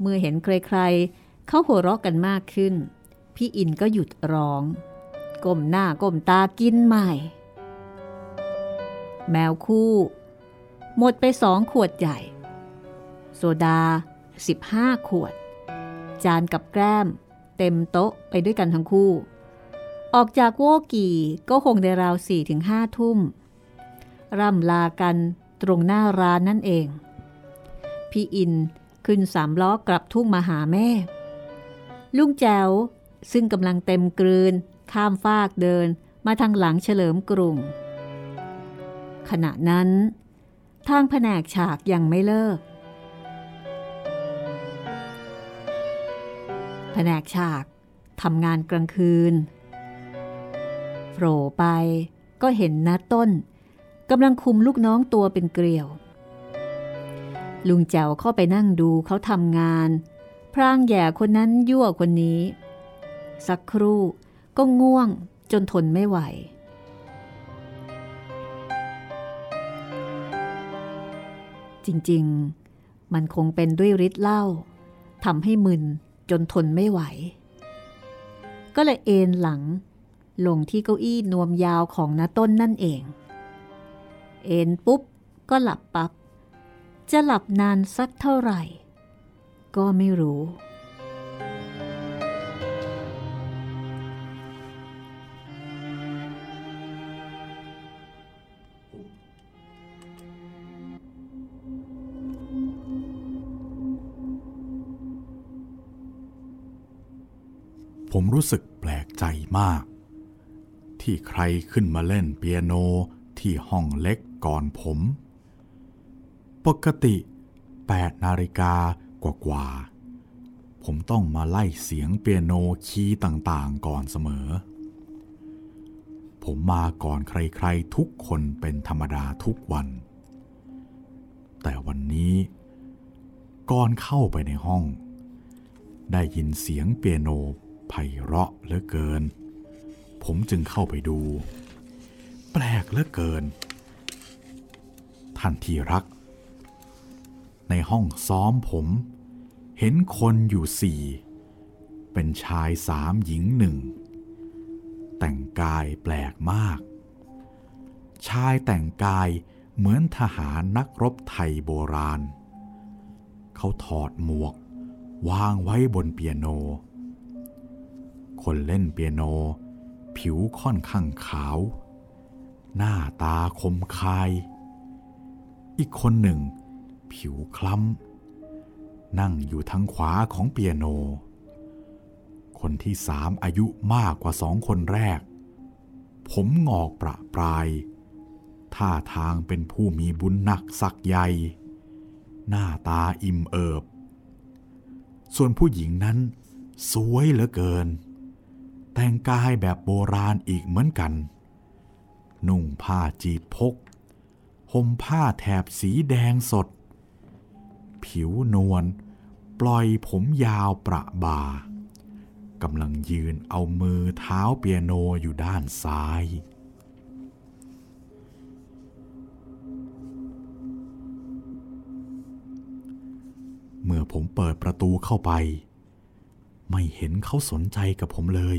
Speaker 2: เมื่อเห็นใครๆเขาหัวเราะกันมากขึ้น พี่อินก็หยุดร้อง ก้มหน้าก้มตากินใหม่ แมวคู่ หมดไปสองขวดใหญ่ โซดา 15 ขวด จานกับแกล้ม เต็มโต๊ะไปด้วยกันทั้งคู่ ออกจากโวกี่ก็คงในราวสี่ถึงห้าทุ่ม ร่ำลากันตรงหน้าร้านนั่นเอง พี่อินขึ้นสามล้อกลับทุ่งมาหาแม่ ลุงแจวซึ่งกำลังเต็มกลืน ข้ามฟากเดินมาทางหลังเฉลิมกรุง ขณะนั้น ทางแผนกฉากยังไม่เลิก แผนกฉากทำงานกลางคืน ล่ไป ก็เห็นนาต้นกำลังคุมลูกน้องตัวเป็นเกลียว ลุงแจวเข้าไปนั่งดูเขาทำงาน พรางแย่คนนั้นยั่วคนนี้ สักครู่ก็ง่วงจนทนไม่ไหว จริงๆ มันคงเป็นด้วยฤทธิ์เหล้าทำให้มึนจนทนไม่ไหว ก็เลยเอนหลัง ลงที่เก้าอี้นวมยาวของนาต้นนั่นเอง เอนปุ๊บก็หลับปับ๊บจะหลับนานสักเท่าไหร่ ก็ไม่รู้
Speaker 1: ผมรู้สึกแปลกใจมาก ที่ใครขึ้นมาเล่นเปียโนที่ห้องเล็กก่อนผม ปกติ8นาฬิกากว่าๆผมต้องมาไล่เสียงเปียโนคีย์ต่างๆก่อนเสมอ ผมมาก่อนใครๆทุกคนเป็นธรรมดาทุกวัน แต่วันนี้ก่อนเข้าไปในห้อง ได้ยินเสียงเปียโนไพเราะเหลือเกิน ผมจึงเข้าไปดู แปลกเหลือเกิน ท่านที่รัก ในห้องซ้อมผม เห็นคนอยู่สี่ เป็นชายสามหญิงหนึ่ง แต่งกายแปลกมาก ชายแต่งกายเหมือนทหารนักรบไทยโบราณ เขาถอดหมวก วางไว้บนเปียโน คนเล่นเปียโน ผิวค่อนข้างขาว หน้าตาคมคาย อีกคนหนึ่ง ผิวคล้ำ นั่งอยู่ทางขวาของเปียโน คนที่สามอายุมากกว่าสองคนแรก ผมงอกประปราย ท่าทางเป็นผู้มีบุญหนักสักใหญ่ หน้าตาอิ่มเอิบ ส่วนผู้หญิงนั้นสวยเหลือเกิน แต่งกายแบบโบราณอีกเหมือนกัน นุ่งผ้าจีพกห่มผ้าแถบสีแดงสด ผิวนวลปล่อยผมยาวประบากำลังยืนเอามือเท้าเปียโนอยู่ด้านซ้าย เมื่อผมเปิดประตูเข้าไป ไม่เห็นเขาสนใจกับผมเลย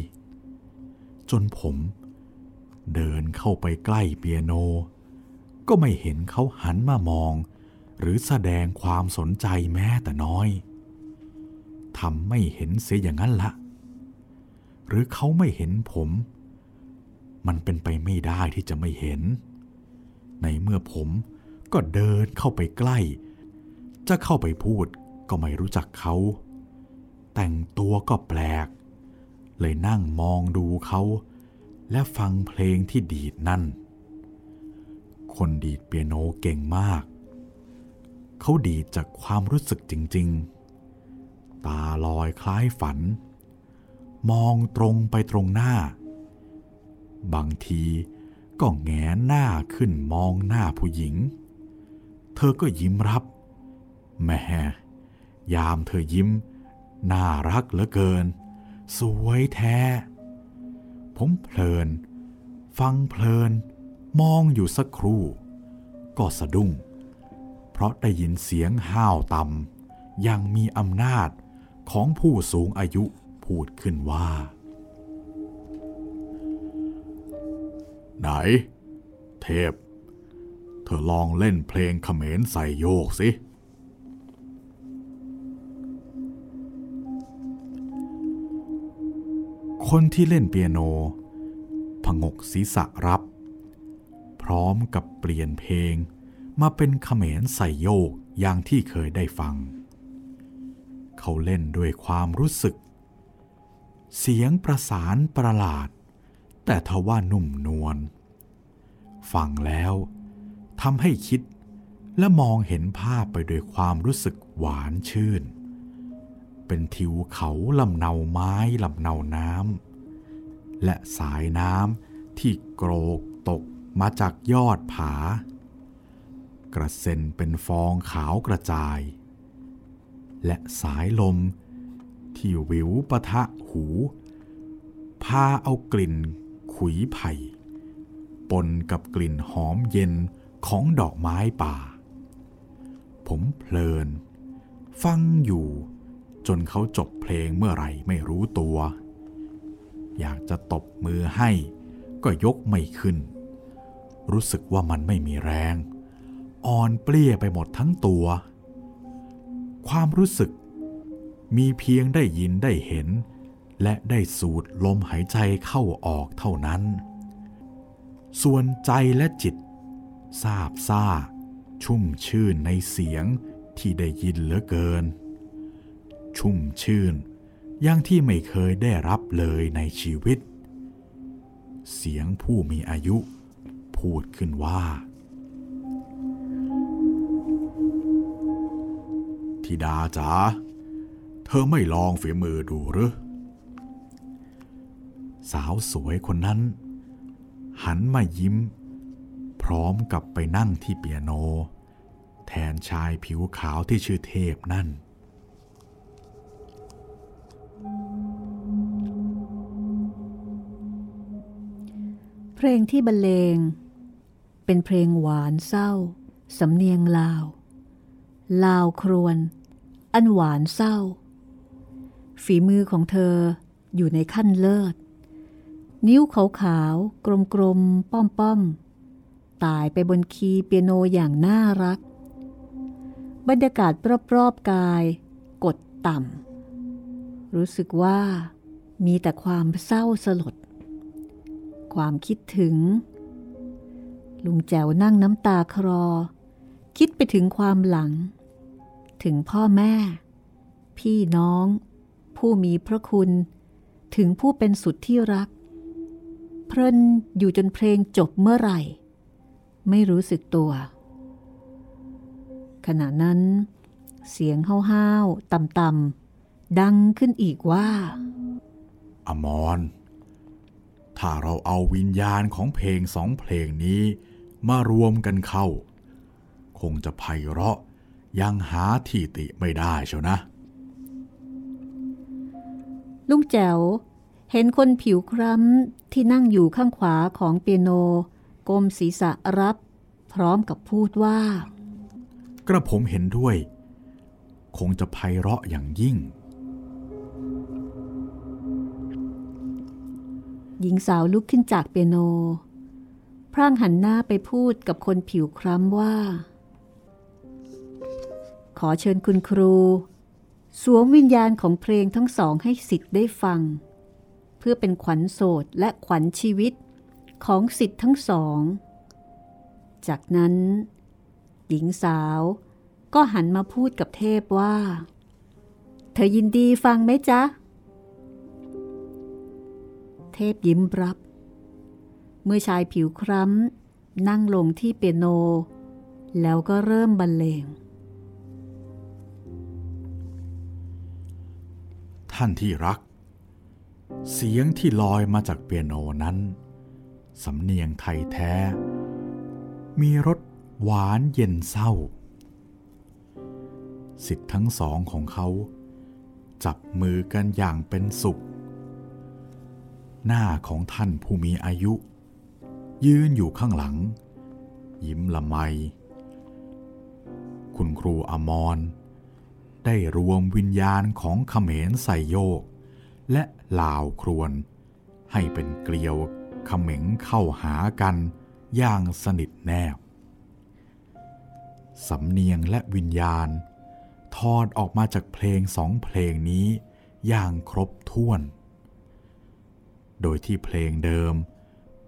Speaker 1: จนผม เดินเข้าไปใกล้เปียโน ก็ไม่เห็นเขาหันมามอง หรือแสดงความสนใจแม้แต่น้อยทำไม่เห็นเสียอย่างนั้นละ หรือเขาไม่เห็นผม มันเป็นไปไม่ได้ที่จะไม่เห็น ในเมื่อผมก็เดินเข้าไปใกล้ จะเข้าไปพูดก็ไม่รู้จักเขา แต่งตัวก็แปลก เลยนั่งมองดูเขา และฟังเพลงที่ดีดนั่น คนดีดเปียโนเก่งมาก เขาดีดจากความรู้สึกจริง ๆ ตาลอยคล้ายฝัน มองตรงไปตรงหน้า บางทีก็แงหน้าขึ้นมองหน้าผู้หญิง เธอก็ยิ้มรับแม่ยามเธอยิ้ม น่ารักเหลือเกิน สวยแท้ ผมเพลิน ฟังเพลิน มองอยู่สักครู่ ก็สะดุ้ง เพราะได้ยินเสียงห้าวต่ำยังมีอำนาจของผู้สูงอายุพูดขึ้นว่า ไหน เทพ เธอลองเล่นเพลงเขมรใส่โยกสิ คนที่เล่นเปียโน ผงกศีรษะรับ พร้อมกับเปลี่ยนเพลงมาเป็นเขมรใส่โยกอย่างที่เคยได้ฟัง เขาเล่นด้วยความรู้สึก เสียงประสานประหลาด แต่ทว่านุ่มนวลฟังแล้วทำให้คิดและมองเห็นภาพไปด้วยความรู้สึกหวานชื่น เป็นทิวเขาลำเนาไม้ลำเนาน้ำและสายน้ำที่โกรกตกมาจากยอดผา กระเซ็นเป็นฟองขาวกระจาย และสายลมที่วิวปะทะหู พาเอากลิ่นขุยไผ่ปนกับกลิ่นหอมเย็นของดอกไม้ป่า ผมเพลิน ฟังอยู่ จนเขาจบเพลงเมื่อไหร่ไม่รู้ตัว อยากจะตบมือให้ก็ยกไม่ขึ้น รู้สึกว่ามันไม่มีแรง อ่อนเปลี้ยไปหมดทั้งตัว ความรู้สึกมีเพียงได้ยินได้เห็น และได้สูดลมหายใจเข้าออกเท่านั้น ส่วนใจและจิตซาบซ่า ชุ่มชื่นในเสียงที่ได้ยินเหลือเกิน ชุ่มชื่นอย่างที่ไม่เคยได้รับเลยในชีวิต เสียงผู้มีอายุ พูดขึ้นว่า ธิดาจ๋า เธอไม่ลองฝีมือดูหรือ สาวสวยคนนั้น หันมายิ้ม พร้อมกับไปนั่งที่เปียโน แทนชายผิวขาวที่ชื่อเทพนั่น
Speaker 2: เพลงที่บรรเลง เป็นเพลงหวานเศร้า สำเนียงลาว ลาวครวน อันหวานเศร้า ฝีมือของเธออยู่ในขั้นเลิศ นิ้วขาวขาวกลมกลมป้อมป้อมตายไปบนคีย์เปียโนอย่างน่ารัก บรรยากาศรอบๆกาย กดต่ำรู้สึกว่ามีแต่ความเศร้าสลด ความคิดถึง ลุงแจวนั่งน้ำตาคลอ คิดไปถึงความหลัง ถึงพ่อแม่ พี่น้อง ผู้มีพระคุณ ถึงผู้เป็นสุดที่รัก เพลินอยู่จนเพลงจบเมื่อไหร่ ไม่รู้สึกตัว ขณะนั้น เสียงห้าวๆต่ำๆดังขึ้นอีกว่า
Speaker 1: อมร ถ้าเราเอาวิญญาณของเพลงสองเพลงนี้มารวมกันเข้า คงจะไพเราะยังหาที่ติไม่ได้เชียวนะ
Speaker 2: ลุงแจ๋วเห็นคนผิวคล้ำที่นั่งอยู่ข้างขวาของเปียโนก้มศีรษะรับ พร้อมกับพูดว่า
Speaker 1: กระผมเห็นด้วย คงจะไพเราะอย่างยิ่ง
Speaker 2: หญิงสาวลุกขึ้นจากเปียโน พร่างหันหน้าไปพูดกับคนผิวคล้ำว่า ขอเชิญคุณครู สวมวิญญาณของเพลงทั้งสองให้สิทธิ์ได้ฟัง เพื่อเป็นขวัญโสดและขวัญชีวิตของสิทธิ์ทั้งสอง จากนั้น หญิงสาวก็หันมาพูดกับเทพว่า เธอยินดีฟังไหมจ๊ะ เทพยิ้มรับ เมื่อชายผิวคล้ำนั่งลงที่เปียโน แล้วก็เริ่มบรรเลง
Speaker 1: ท่านที่รัก เสียงที่ลอยมาจากเปียโนนั้น สำเนียงไทยแท้ มีรสหวานเย็นเศร้า สิทธิ์ทั้งสองของเขา จับมือกันอย่างเป็นสุข หน้าของท่านผู้มีอายุ ยืนอยู่ข้างหลัง ยิ้มละไม คุณครูอมร ได้รวมวิญญาณของเขมรใส่โยก และลาวครวน ให้เป็นเกลียวเขม็งเข้าหากันอย่างสนิทแนบ สำเนียงและวิญญาณ ทอดออกมาจากเพลงสองเพลงนี้อย่างครบถ้วน โดยที่เพลงเดิม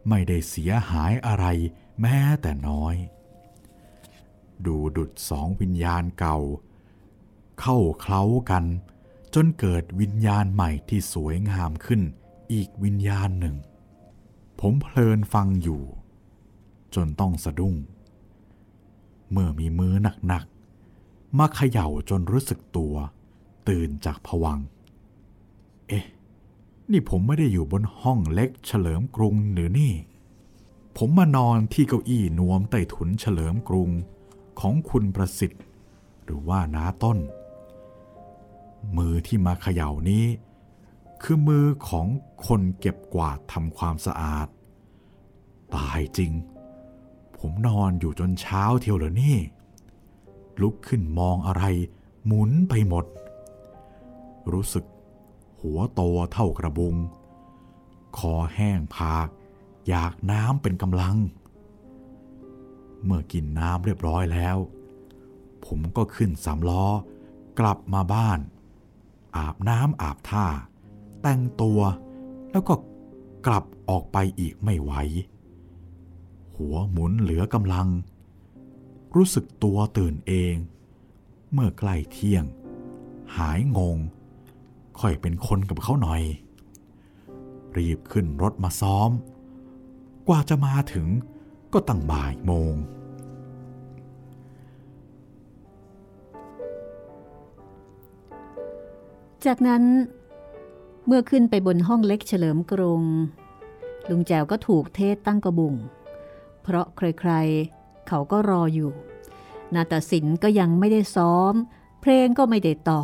Speaker 1: ไม่ได้เสียหายอะไรแม้แต่น้อย ดูดุดสองวิญญาณเก่า เข้าเคล้ากัน จนเกิดวิญญาณใหม่ที่สวยงามขึ้นอีกวิญญาณหนึ่ง ผมเพลินฟังอยู่ จนต้องสะดุ้ง เมื่อมีมือหนักๆมาเขย่าจนรู้สึกตัว ตื่นจากผวัง เอ๊ะ นี่ผมไม่ได้อยู่บนห้องเล็กเฉลิมกรุงหรือนี่ ผมมานอนที่เก้าอี้นวมใต้ถุนเฉลิมกรุงของคุณประสิทธิ์ หรือว่าน้าต้น มือที่มาเขย่านี้ คือมือของคนเก็บกวาดทำความสะอาด ตายจริง ผมนอนอยู่จนเช้าเที่ยวเหรอนี่ ลุกขึ้นมองอะไรหมุนไปหมด รู้สึก หัวโตเท่ากระบุง คอแห้งผาก อยากน้ำเป็นกำลัง เมื่อกินน้ำเรียบร้อยแล้ว ผมก็ขึ้นสามล้อกลับมาบ้าน อาบน้ำอาบท่า แต่งตัวแล้วก็กลับออกไปอีกไม่ไหว หัวหมุนเหลือกำลัง รู้สึกตัวตื่นเอง เมื่อใกล้เที่ยง หายงง ค่อยเป็นคนกับเขาหน่อย รีบขึ้นรถมาซ้อม กว่าจะมาถึงก็ตั้งบ่ายโมง
Speaker 2: จากนั้นเมื่อขึ้นไปบนห้องเล็กเฉลิมกรง ลุงแจวก็ถูกเทศตั้งกระบุง เพราะใครๆ เขาก็รออยู่ นาตศิลป์ก็ยังไม่ได้ซ้อม เพลงก็ไม่ได้ต่อ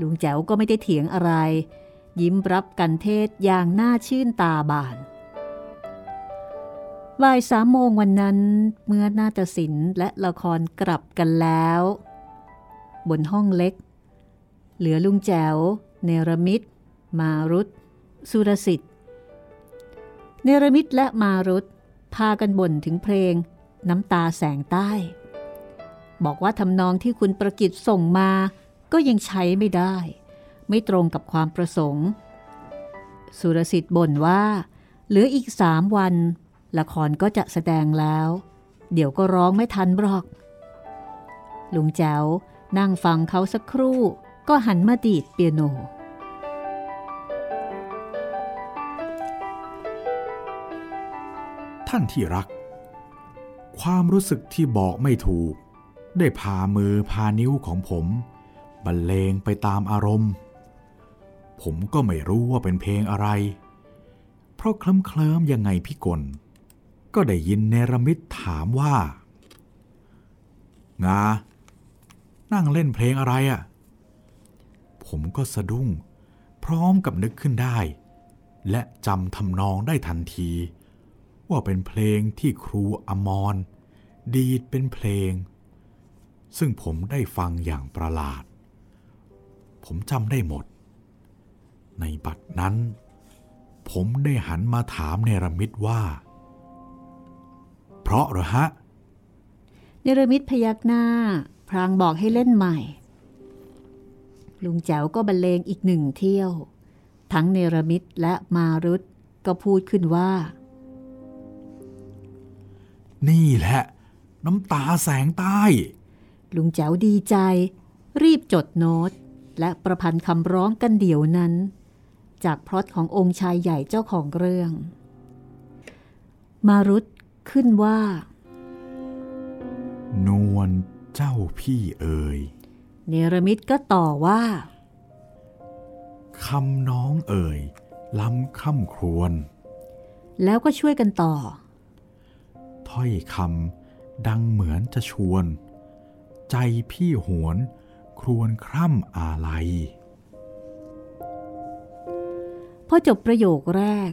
Speaker 2: ลุงแจ๋วก็ไม่ได้เถียงอะไร ยิ้มรับกันเทศอย่างน่าชื่นตาบานบ่ายสามโมงวันนั้นเมื่อนาฏศิลป์และละครกลับกันแล้ว บนห้องเล็ก เหลือลุงแจ๋ว เนรมิต มารุตสุรสิทธิ์เนรมิตและมารุตพากันบ่นถึงเพลงน้ำตาแสงใต้ บอกว่าทำนองที่คุณประกิตส่งมา ก็ยังใช้ไม่ได้ ไม่ตรงกับความประสงค์ สุรสิทธิ์บ่นว่า เหลืออีกสามวัน ละครก็จะแสดงแล้ว เดี๋ยวก็ร้องไม่ทันบรอก ลุงแจ๋วนั่งฟังเขาสักครู่ ก็หันมาดีดเปียโน
Speaker 1: ท่านที่รัก ความรู้สึกที่บอกไม่ถูก ได้พามือพานิ้วของผม บรรเลงไปตามอารมณ์ ผมก็ไม่รู้ว่าเป็นเพลงอะไร เพราะเคลิ้มเคลิมยังไงพี่กลก็ได้ยินเนรมิตถามว่า งา นั่งเล่นเพลงอะไรอะ่ะ ผมก็สะดุ้ง พร้อมกับนึกขึ้นได้ และจำทำนองได้ทันที ว่าเป็นเพลงที่ครูอมร ดีดเป็นเพลง ซึ่งผมได้ฟังอย่างประหลาด ผมจำได้หมด ในบัดนั้น ผมได้หันมาถามเนรมิตว่า เพราะเหรอฮะ
Speaker 2: เนรมิตพยักหน้า พรางบอกให้เล่นใหม่ ลุงแจ๋วก็บรรเลงอีกหนึ่งเที่ยว ทั้งเนรมิตและมารุตก็พูดขึ้นว่า
Speaker 1: นี่แหละ น้ำตาแสงใต้
Speaker 2: ลุงแจ๋วดีใจ รีบจดโน้ต และประพันธ์คำร้องกันเดี๋ยวนั้น จากพล็อตขององค์ชายใหญ่เจ้าของเรื่อง มารุตขึ้นว่า
Speaker 1: นวลเจ้าพี่เอ๋ย
Speaker 2: เนรมิตก็ต่อว่า
Speaker 1: คำน้องเอ่ย ล้ำค่ำครวน
Speaker 2: แล้วก็ช่วยกันต่อ
Speaker 1: ถ้อยคำดังเหมือนจะชวน ใจพี่หวน ครวนคร่ำอาลัย
Speaker 2: พอจบประโยคแรก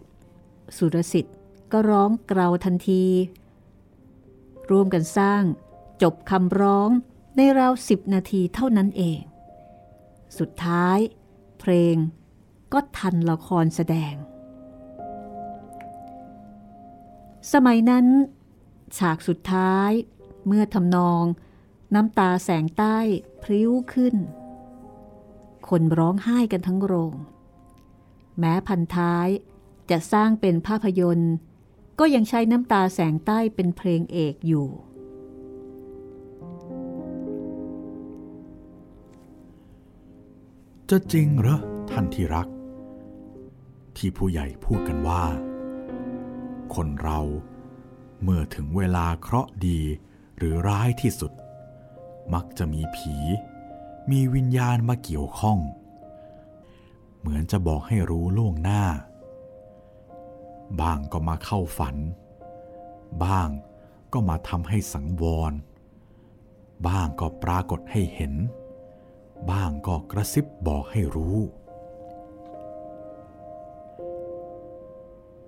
Speaker 2: สุรสิทธิ์ก็ร้องเกลาทันที ร่วมกันสร้างจบคำร้องในราวสิบนาทีเท่านั้นเอง สุดท้าย เพลงก็ทันละครแสดง สมัยนั้น ฉากสุดท้ายเมื่อทำนอง น้ำตาแสงใต้พริ้วขึ้น คนร้องไห้กันทั้งโรง แม้พันท้ายจะสร้างเป็นภาพยนตร์ ก็ยังใช้น้ำตาแสงใต้เป็นเพลงเอกอยู่
Speaker 1: จะจริงเหรอท่านที่รัก ที่ผู้ใหญ่พูดกันว่า คนเราเมื่อถึงเวลาเคราะห์ดีหรือร้ายที่สุด มักจะมีผี มีวิญญาณมาเกี่ยวข้อง เหมือนจะบอกให้รู้ล่วงหน้า บ้างก็มาเข้าฝัน บ้างก็มาทำให้สังวร บ้างก็ปรากฏให้เห็น บ้างก็กระซิบบอกให้รู้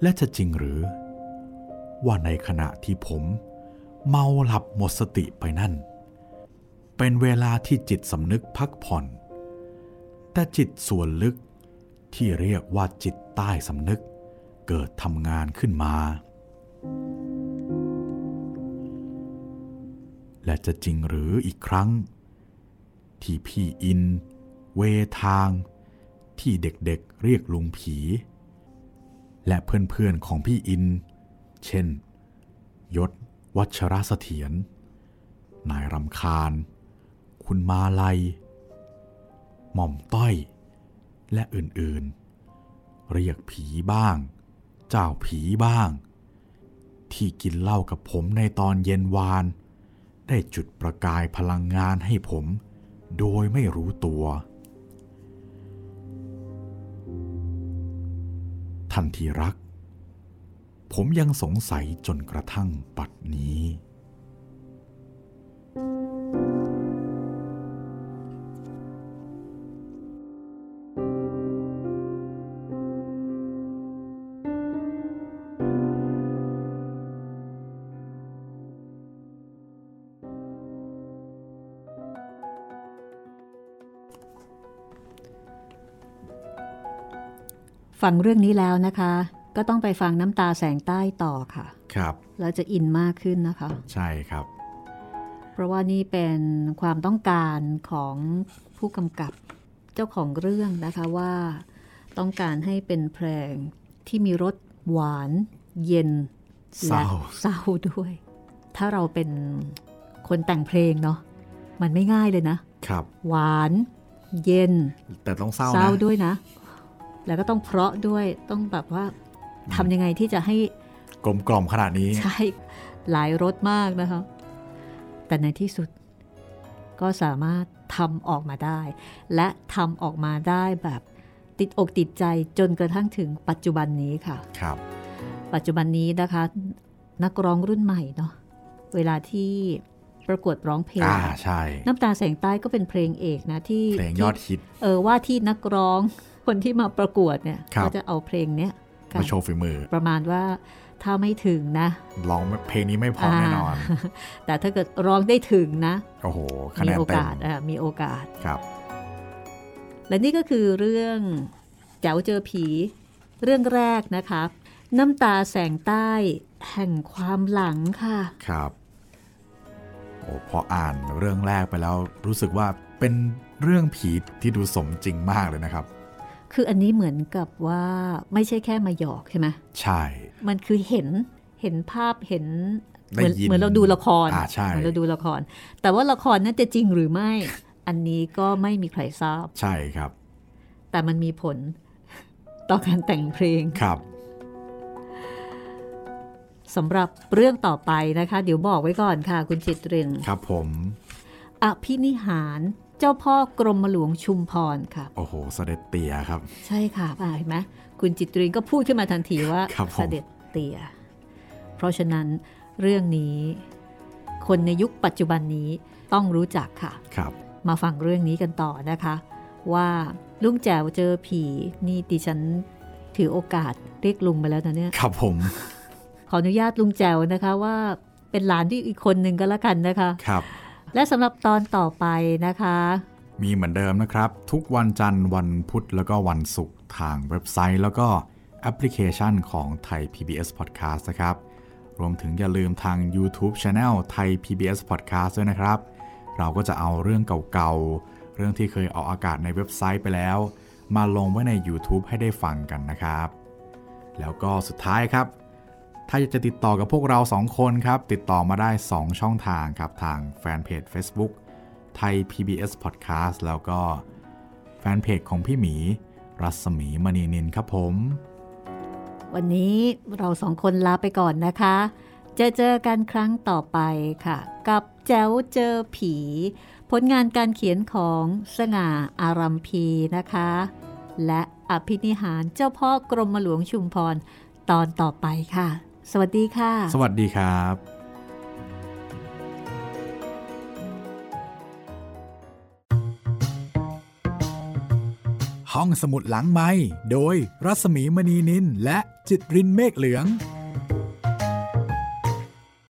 Speaker 1: และจะจริงหรือ ว่าในขณะที่ผมเมาหลับหมดสติไปนั่น เป็นเวลาที่จิตสำนึกพักผ่อน แต่จิตส่วนลึกที่เรียกว่าจิตใต้สำนึกเกิดทำงานขึ้นมา และจะจริงหรืออีกครั้ง ที่พี่อิน เวทาง ที่เด็กๆเเรียกลุงผี และเพื่อนๆของพี่อิน เช่น ยศวัชรเสถียรนายรำคาญ คุณมาลัย หม่อมต้อย และอื่นๆ เรียกผีบ้าง เจ้าผีบ้าง ที่กินเหล้ากับผมในตอนเย็นวาน ได้จุดประกายพลังงานให้ผม โดยไม่รู้ตัว ทันทีรัก ผมยังสงสัยจนกระทั่งปัดนี้
Speaker 2: ฟังเรื่องนี้แล้วนะคะ ก็ต้องไปฟังน้ำตาแสงใต้ต่อค่ะ
Speaker 1: ครับ
Speaker 2: แล้วจะอินมากขึ้นนะคะ
Speaker 1: ใช่ครับ
Speaker 2: เพราะว่านี่เป็นความต้องการของผู้กำกับเจ้าของเรื่องนะคะว่า ต้องการให้เป็นเพลงที่มีรสหวาน เย็น
Speaker 1: เศร้า
Speaker 2: เศร้าด้วย ถ้าเราเป็นคนแต่งเพลงเนาะมันไม่ง่ายเลยนะ
Speaker 1: ครับ
Speaker 2: หวาน เย็น
Speaker 1: แต่ต้องเศร้า
Speaker 2: เศร้า
Speaker 1: นะ
Speaker 2: ด้วยนะ แล้วก็ต้องเพราะด้วยต้องแบบว่าทำยังไงที่จะให้
Speaker 1: กลมกล่อมขนาดนี้
Speaker 2: ใช่ หลายรสมากนะคะ แต่ในที่สุดก็สามารถทำออกมาได้ และทำออกมาได้แบบติดอกติดใจจนกระทั่งถึงปัจจุบันนี้ค่ะ
Speaker 1: ครับ
Speaker 2: ปัจจุบันนี้นะคะ นักร้องรุ่นใหม่เนาะเวลาที่ประกวดร้องเพลง
Speaker 1: อ่าใช่
Speaker 2: น้ำตาแสงใต้ก็เป็นเพลงเอกนะที่
Speaker 1: เพลง
Speaker 2: ที่
Speaker 1: ยอดฮิต
Speaker 2: เออว่าที่นักร้อง คนที่มาประกวดเนี่ย
Speaker 1: ครับ
Speaker 2: ก็จะเอาเพลงเนี้ยค่ะ
Speaker 1: มาโชว์ฝีมือ
Speaker 2: ประมาณว่าถ้าไม่ถึงนะ
Speaker 1: ร้องเพลงนี้ไม่พอแน่นอน
Speaker 2: แต่ถ้าเกิดร้องได้ถึงนะ
Speaker 1: โอ้โหคะ
Speaker 2: มี
Speaker 1: แนน
Speaker 2: โอ
Speaker 1: เต็ม
Speaker 2: กาสอ่ามีโอกาส
Speaker 1: ครับ
Speaker 2: และนี่ก็คือเรื่องแจ๋วเจอผี เรื่องแรกนะคะน้ำตาแสงใต้แห่งความหลังค่ะ
Speaker 1: ครับโอ้พออ่านเรื่องแรกไปแล้วรู้สึกว่าเป็นเรื่องผีที่ดูสมจริงมากเลยนะครับ
Speaker 2: คืออันนี้เหมือนกับว่าไม่ใช่แค่มาหยอกใช่ไหม
Speaker 1: ใช่
Speaker 2: มันคือเห็นเห็นภาพเห็นเห
Speaker 1: ได้
Speaker 2: มือน
Speaker 1: ยิน
Speaker 2: เหมือนเราดูละคร
Speaker 1: อ่าใช่
Speaker 2: เหมือนเราดูละคร แต่ว่าละครนั้นจะจริงหรือไม่ อันนี้ก็ไม่มีใครทราบ
Speaker 1: ใช่ครับ
Speaker 2: แต่มันมีผลต่อการแต่งเพลง
Speaker 1: ครับ
Speaker 2: สำหรับเรื่องต่อไปนะคะ เดี๋ยวบอกไว้ก่อนค่ะ คุณจิตเรน
Speaker 1: ครับผม
Speaker 2: อภินิหาร เจ้าพ่อกรมหลวงชุมพรค่ะ
Speaker 1: โอ้โห เสด็จเตี่ยครับ
Speaker 2: ใช่ค่ะอ่าเห็นไหมคุณจิตรีนก็พูดขึ้นมาทันทีว่า
Speaker 1: ครับผม
Speaker 2: เสด็จเตี่ยเพราะฉะนั้นเรื่องนี้ คนในยุคปัจจุบันนี้ต้องรู้จักค่ะ
Speaker 1: ครับ
Speaker 2: มาฟังเรื่องนี้กันต่อนะคะ ว่าลุงแจ๋วเจอผีนี่ดิฉันถือโอกาสเรียกลุงไปแล้วนะเนี่ย
Speaker 1: ครับผม
Speaker 2: ขออนุญาตลุงแจ๋วนะคะว่าเป็นหลานที่อีกคนหนึ่งก็แล้วกันนะคะ
Speaker 1: ครับ
Speaker 2: และสำหรับตอนต่อไปนะคะ
Speaker 1: มีเหมือนเดิมนะครับ ทุกวันจันทร์วันพุธแล้วก็วันศุกร์ทางเว็บไซต์ แล้วก็แอปพลิเคชันของไทย PBS Podcast นะครับ รวมถึงอย่าลืมทาง YouTube Channel ไทย PBS Podcast ด้วยนะครับ เราก็จะเอาเรื่องเก่าๆ เรื่องที่เคยออกอากาศในเว็บไซต์ไปแล้ว มาลงไว้ใน YouTube ให้ได้ฟังกันนะครับ แล้วก็สุดท้ายครับ ถ้าอยากจะติดต่อกับพวกเราสองคนครับ ติดต่อมาได้ 2 ช่องทางครับ ทางแฟนเพจ Facebook ไทย PBS Podcast แล้วก็แฟนเพจของพี่หมี รัศมีมณีนินครับผม
Speaker 2: วันนี้เราสองคนลาไปก่อนนะคะ จะเจอกันครั้งต่อไปค่ะ กับแจ๋วเจอผี ผลงานการเขียนของสง่าอารัมพีนะคะ และอภินิหารเจ้าพ่อกรมหลวงชุมพรตอนต่อไปค่ะ สวัสดีค่ะ
Speaker 1: สวัสดีครับห้องสมุดหลังไม้โดยรัศมีมณีนินและจิตรินเมฆเหลือง